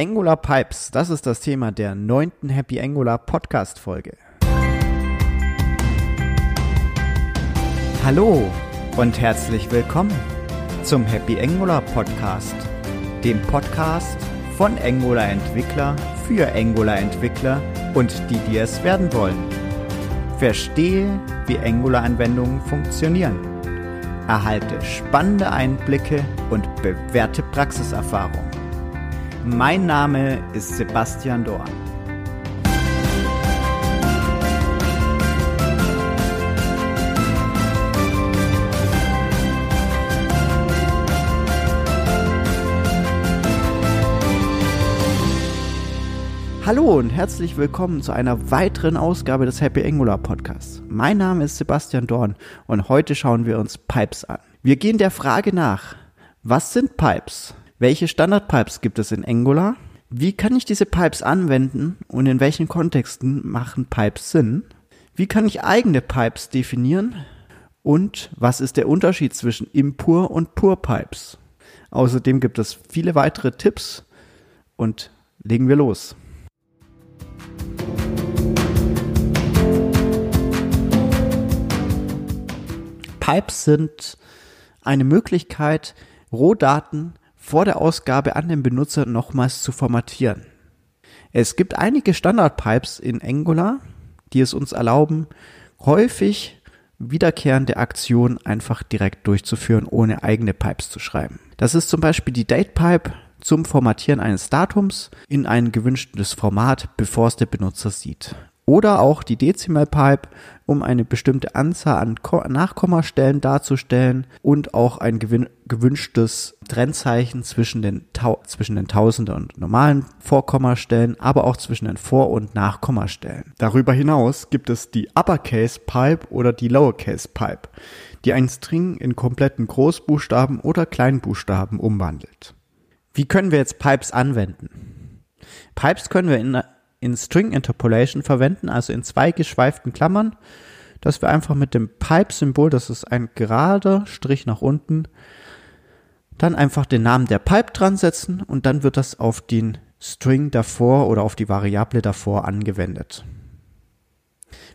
Angular Pipes, das ist das Thema der neunten Happy Angular Podcast Folge. Hallo und herzlich willkommen zum Happy Angular Podcast, dem Podcast von Angular Entwickler für Angular Entwickler und die, die es werden wollen. Verstehe, wie Angular Anwendungen funktionieren. Erhalte spannende Einblicke und bewährte Praxiserfahrung. Mein Name ist Sebastian Dorn. Hallo und herzlich willkommen zu einer weiteren Ausgabe des Happy Angular Podcasts. Mein Name ist Sebastian Dorn und heute schauen wir uns Pipes an. Wir gehen der Frage nach, was sind Pipes? Welche Standardpipes gibt es in Angular? Wie kann ich diese Pipes anwenden und in welchen Kontexten machen Pipes Sinn? Wie kann ich eigene Pipes definieren? Und was ist der Unterschied zwischen Impur und Pur Pipes? Außerdem gibt es viele weitere Tipps und legen wir los. Pipes sind eine Möglichkeit, Rohdaten vor der Ausgabe an den Benutzer nochmals zu formatieren. Es gibt einige Standardpipes in Angular, die es uns erlauben, häufig wiederkehrende Aktionen einfach direkt durchzuführen, ohne eigene Pipes zu schreiben. Das ist zum Beispiel die Datepipe zum Formatieren eines Datums in ein gewünschtes Format, bevor es der Benutzer sieht. Oder auch die Decimal Pipe, um eine bestimmte Anzahl an Nachkommastellen darzustellen und auch ein gewünschtes Trennzeichen zwischen den, zwischen den Tausender und normalen Vorkommastellen, aber auch zwischen den Vor- und Nachkommastellen. Darüber hinaus gibt es die Uppercase Pipe oder die Lowercase Pipe, die einen String in kompletten Großbuchstaben oder Kleinbuchstaben umwandelt. Wie können wir jetzt Pipes anwenden? Pipes können wir in in String Interpolation verwenden, also in zwei geschweiften Klammern, dass wir einfach mit dem Pipe-Symbol, das ist ein gerader Strich nach unten, dann einfach den Namen der Pipe dran setzen und dann wird das auf den String davor oder auf die Variable davor angewendet.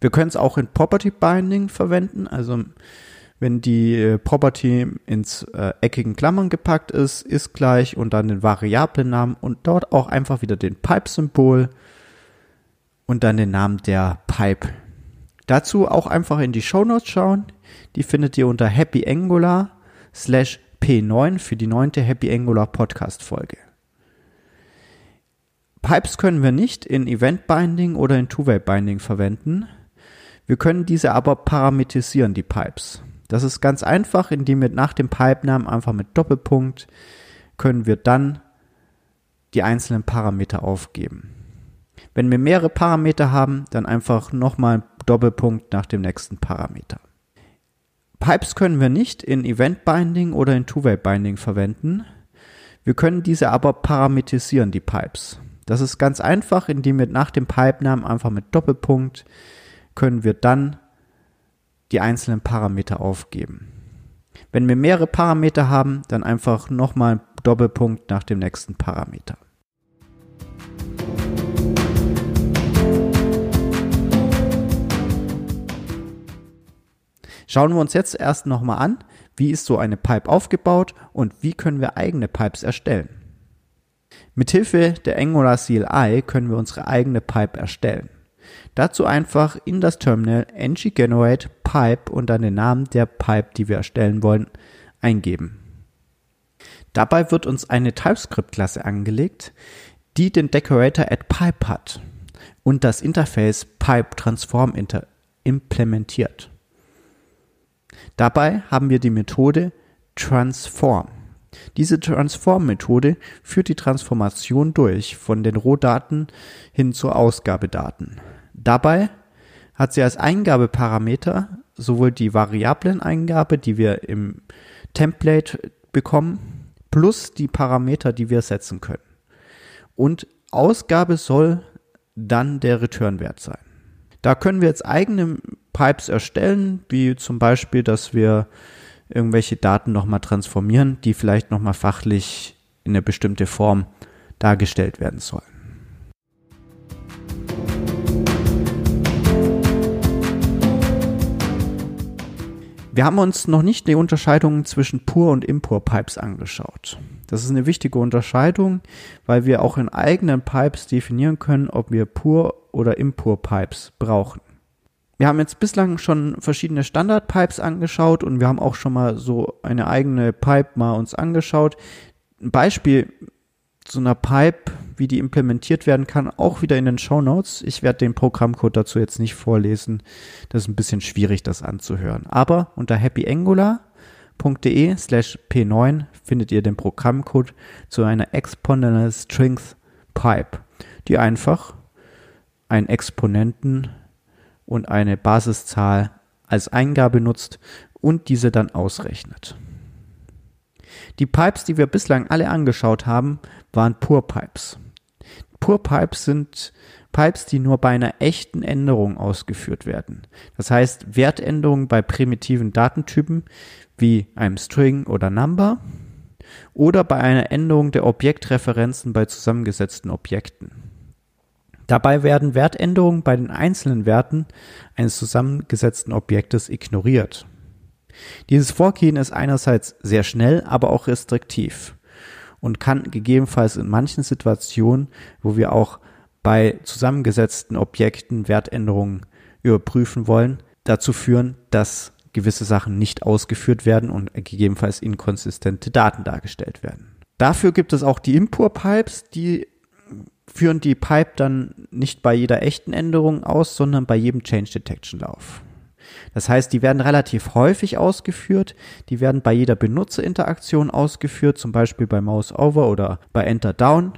Wir können es auch in Property Binding verwenden, also wenn die äh, Property ins äh, eckigen Klammern gepackt ist, ist gleich und dann den Variablennamen und dort auch einfach wieder den Pipe-Symbol und dann den Namen der Pipe. Dazu auch einfach in die Show Notes schauen. Die findet ihr unter Happy Angular slash P9 für die neunte Happy Angular Podcast Folge. Pipes können wir nicht in Event Binding oder in Two-Way Binding verwenden. Wir können diese aber parametrisieren, die Pipes. Das ist ganz einfach, indem wir nach dem Pipe-Namen einfach mit Doppelpunkt können wir dann die einzelnen Parameter aufgeben. Wenn wir mehrere Parameter haben, dann einfach nochmal Doppelpunkt nach dem nächsten Parameter. Pipes können wir nicht in Event Binding oder in Two-Way Binding verwenden. Wir können diese aber parametrisieren, die Pipes. Das ist ganz einfach, indem wir nach dem Pipe-Namen einfach mit Doppelpunkt können wir dann die einzelnen Parameter aufgeben. Wenn wir mehrere Parameter haben, dann einfach nochmal Doppelpunkt nach dem nächsten Parameter. Schauen wir uns jetzt erst nochmal an, wie ist so eine Pipe aufgebaut und wie können wir eigene Pipes erstellen. Mithilfe der Angular CLI können wir unsere eigene Pipe erstellen. Dazu einfach in das Terminal ng-generate pipe und dann den Namen der Pipe, die wir erstellen wollen, eingeben. Dabei wird uns eine TypeScript-Klasse angelegt, die den Decorator at Pipe hat und das Interface Pipe Transform implementiert. Dabei haben wir die Methode Transform. Diese Transform-Methode führt die Transformation durch von den Rohdaten hin zu Ausgabedaten. Dabei hat sie als Eingabeparameter sowohl die Variableneingabe, die wir im Template bekommen, plus die Parameter, die wir setzen können. Und Ausgabe soll dann der Returnwert sein. Da können wir jetzt eigene Pipes erstellen, wie zum Beispiel, dass wir irgendwelche Daten nochmal transformieren, die vielleicht nochmal fachlich in eine bestimmte Form dargestellt werden sollen. Wir haben uns noch nicht die Unterscheidung zwischen Pur- und Impur-Pipes angeschaut. Das ist eine wichtige Unterscheidung, weil wir auch in eigenen Pipes definieren können, ob wir Pur- oder Impur-Pipes brauchen. Wir haben jetzt bislang schon verschiedene Standard-Pipes angeschaut und wir haben auch schon mal so eine eigene Pipe mal uns angeschaut. Ein Beispiel zu einer Pipe, wie die implementiert werden kann, auch wieder in den Show Notes. Ich werde den Programmcode dazu jetzt nicht vorlesen. Das ist ein bisschen schwierig, das anzuhören. Aber unter happyangular.de slash p9 findet ihr den Programmcode zu einer Exponential Strength Pipe, die einfach einen Exponenten und eine Basiszahl als Eingabe nutzt und diese dann ausrechnet. Die Pipes, die wir bislang alle angeschaut haben, waren Pure Pipes. Pure Pipes sind Pipes, die nur bei einer echten Änderung ausgeführt werden. Das heißt, Wertänderungen bei primitiven Datentypen wie einem String oder Number oder bei einer Änderung der Objektreferenzen bei zusammengesetzten Objekten. Dabei werden Wertänderungen bei den einzelnen Werten eines zusammengesetzten Objektes ignoriert. Dieses Vorgehen ist einerseits sehr schnell, aber auch restriktiv und kann gegebenenfalls in manchen Situationen, wo wir auch bei zusammengesetzten Objekten Wertänderungen überprüfen wollen, dazu führen, dass gewisse Sachen nicht ausgeführt werden und gegebenenfalls inkonsistente Daten dargestellt werden. Dafür gibt es auch die Impur-Pipes, die führen die Pipe dann nicht bei jeder echten Änderung aus, sondern bei jedem Change Detection Lauf. Das heißt, die werden relativ häufig ausgeführt, die werden bei jeder Benutzerinteraktion ausgeführt, zum Beispiel bei Mouse Over oder bei Enter Down.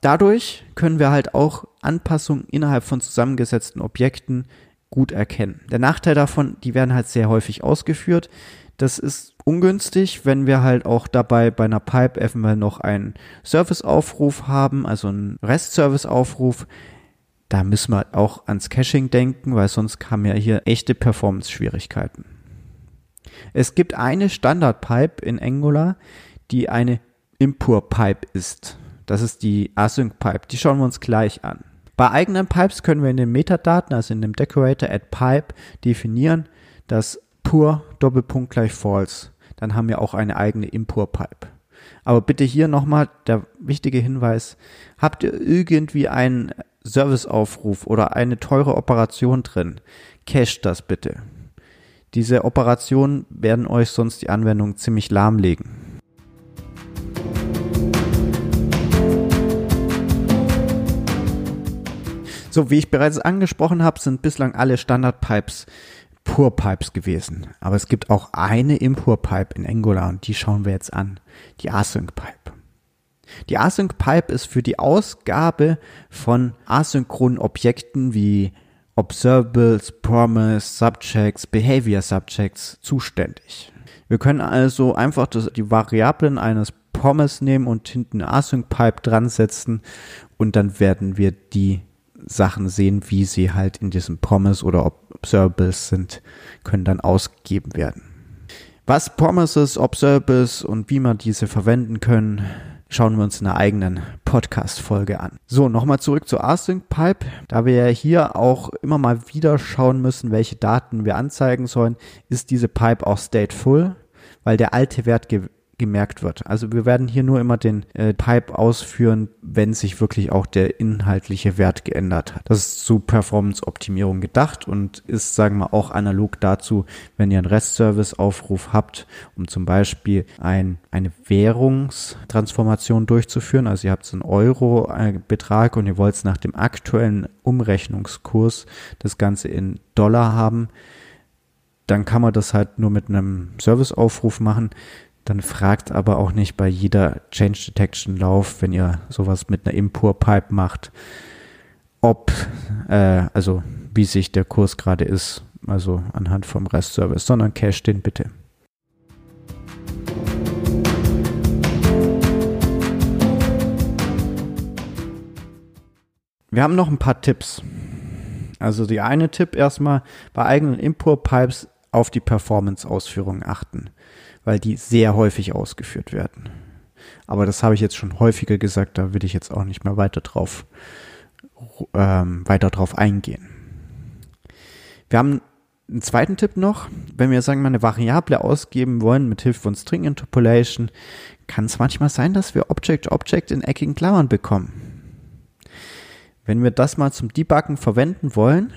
Dadurch können wir halt auch Anpassungen innerhalb von zusammengesetzten Objekten gut erkennen. Der Nachteil davon, die werden halt sehr häufig ausgeführt. Das ist ungünstig, wenn wir halt auch dabei bei einer Pipe eventuell noch einen Serviceaufruf haben, also einen REST-Service-Aufruf. Da müssen wir auch ans Caching denken, weil sonst haben wir hier echte Performance-Schwierigkeiten. Es gibt eine Standard-Pipe in Angular, die eine Impur-Pipe ist. Das ist die Async-Pipe. Die schauen wir uns gleich an. Bei eigenen Pipes können wir in den Metadaten, also in dem Decorator add Pipe, definieren, dass pur Doppelpunkt gleich false. Dann haben wir auch eine eigene Impur-Pipe. Aber bitte hier nochmal der wichtige Hinweis. Habt ihr irgendwie einen Serviceaufruf oder eine teure Operation drin? Cache das bitte. Diese Operationen werden euch sonst die Anwendung ziemlich lahmlegen. So, wie ich bereits angesprochen habe, sind bislang alle Standardpipes Pure Pipes gewesen. Aber es gibt auch eine Impur Pipe in Angular und die schauen wir jetzt an. Die Async Pipe. Die Async Pipe ist für die Ausgabe von asynchronen Objekten wie Observables, Promise, Subjects, Behavior Subjects zuständig. Wir können also einfach das, die Variablen eines Promise nehmen und hinten Async Pipe dran setzen und dann werden wir die Sachen sehen, wie sie halt in diesem Promise oder Observables sind, können dann ausgegeben werden. Was Promises, Observables und wie man diese verwenden können, schauen wir uns in einer eigenen Podcast-Folge an. So, nochmal zurück zur Async Pipe. Da wir ja hier auch immer mal wieder schauen müssen, welche Daten wir anzeigen sollen, ist diese Pipe auch stateful, weil der alte Wert gemerkt wird. Also wir werden hier nur immer den äh, Pipe ausführen, wenn sich wirklich auch der inhaltliche Wert geändert hat. Das ist zu Performance-Optimierung gedacht und ist, sagen wir, auch analog dazu, wenn ihr einen REST-Service-Aufruf habt, um zum Beispiel ein, eine Währungstransformation durchzuführen. Also ihr habt so einen Euro-Betrag und ihr wollt es nach dem aktuellen Umrechnungskurs das Ganze in Dollar haben dann kann man das halt nur mit einem Serviceaufruf machen dann fragt aber auch nicht bei jeder Change Detection Lauf, wenn ihr sowas mit einer Impur Pipe macht, ob, äh, also wie sich der Kurs gerade ist, also anhand vom REST Service, sondern cache den bitte. Wir haben noch ein paar Tipps. Also die eine Tipp erstmal bei eigenen Impur Pipes auf die Performance-Ausführungen achten weil die sehr häufig ausgeführt werden. Aber das habe ich jetzt schon häufiger gesagt, da will ich jetzt auch nicht mehr weiter drauf, ähm, weiter drauf eingehen. Wir haben einen zweiten Tipp noch. Wenn wir sagen, wir eine Variable ausgeben wollen mit Hilfe von String Interpolation, kann es manchmal sein, dass wir Object-Object in eckigen Klammern bekommen. Wenn wir das mal zum Debuggen verwenden wollen,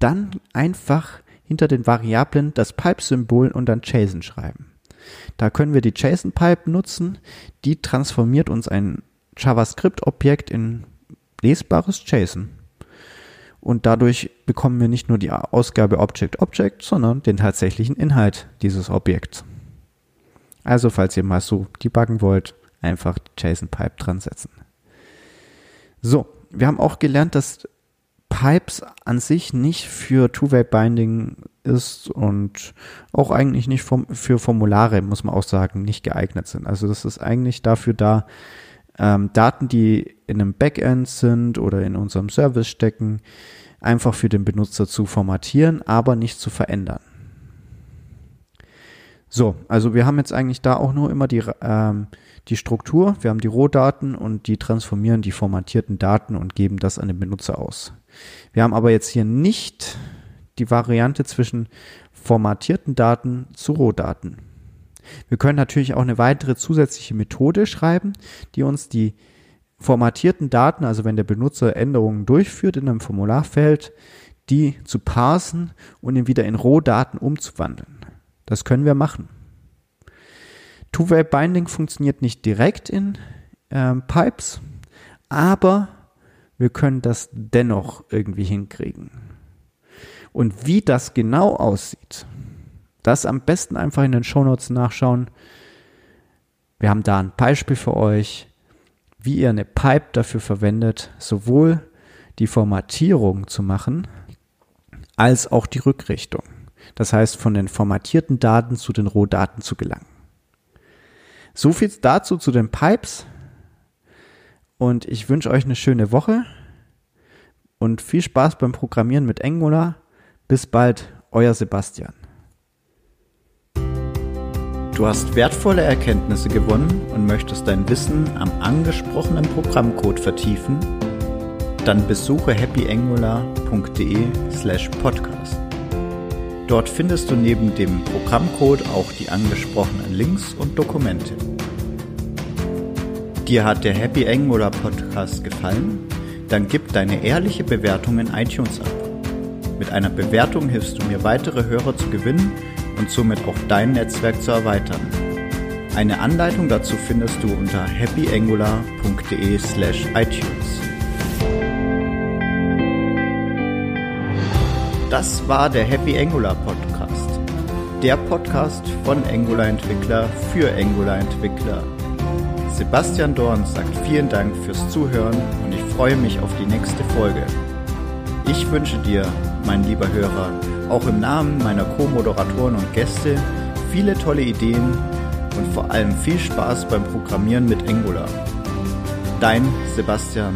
dann einfach hinter den Variablen das Pipe-Symbol und dann JSON schreiben. Da können wir die JSON-Pipe nutzen, die transformiert uns ein JavaScript-Objekt in lesbares JSON. Und dadurch bekommen wir nicht nur die Ausgabe Object Object, sondern den tatsächlichen Inhalt dieses Objekts. Also falls ihr mal so debuggen wollt, einfach JSON-Pipe dran setzen. So, wir haben auch gelernt, dass Pipes an sich nicht für Two-Way-Binding ist und auch eigentlich nicht für Formulare, muss man auch sagen, nicht geeignet sind. Also das ist eigentlich dafür da, ähm, Daten, die in einem Backend sind oder in unserem Service stecken, einfach für den Benutzer zu formatieren, aber nicht zu verändern. So, also wir haben jetzt eigentlich da auch nur immer die, ähm, die Struktur, wir haben die Rohdaten und die transformieren die formatierten Daten und geben das an den Benutzer aus. Wir haben aber jetzt hier nicht die Variante zwischen formatierten Daten zu Rohdaten. Wir können natürlich auch eine weitere zusätzliche Methode schreiben, die uns die formatierten Daten, also wenn der Benutzer Änderungen durchführt in einem Formularfeld, die zu parsen und ihn wieder in Rohdaten umzuwandeln. Das können wir machen. Two-Way-Binding funktioniert nicht direkt in ähm, Pipes, aber wir können das dennoch irgendwie hinkriegen. Und wie das genau aussieht, das am besten einfach in den Shownotes nachschauen. Wir haben da ein Beispiel für euch, wie ihr eine Pipe dafür verwendet, sowohl die Formatierung zu machen, als auch die Rückrichtung. Das heißt, von den formatierten Daten zu den Rohdaten zu gelangen. So viel dazu zu den Pipes. Und ich wünsche euch eine schöne Woche und viel Spaß beim Programmieren mit Angular. Bis bald, euer Sebastian. Du hast wertvolle Erkenntnisse gewonnen und möchtest dein Wissen am angesprochenen Programmcode vertiefen? Dann besuche happyangular.de slash podcast. Dort findest du neben dem Programmcode auch die angesprochenen Links und Dokumente. Dir hat der Happy Angular Podcast gefallen? Dann gib deine ehrliche Bewertung in iTunes ab. Mit einer Bewertung hilfst du mir weitere Hörer zu gewinnen und somit auch dein Netzwerk zu erweitern. Eine Anleitung dazu findest du unter happyangular.de Das war der Happy Angular Podcast. Der Podcast von Angular Entwickler für Angular Entwickler. Sebastian Dorn sagt vielen Dank fürs Zuhören und ich freue mich auf die nächste Folge. Ich wünsche dir, mein lieber Hörer, auch im Namen meiner Co-Moderatoren und Gäste viele tolle Ideen und vor allem viel Spaß beim Programmieren mit Angular. Dein Sebastian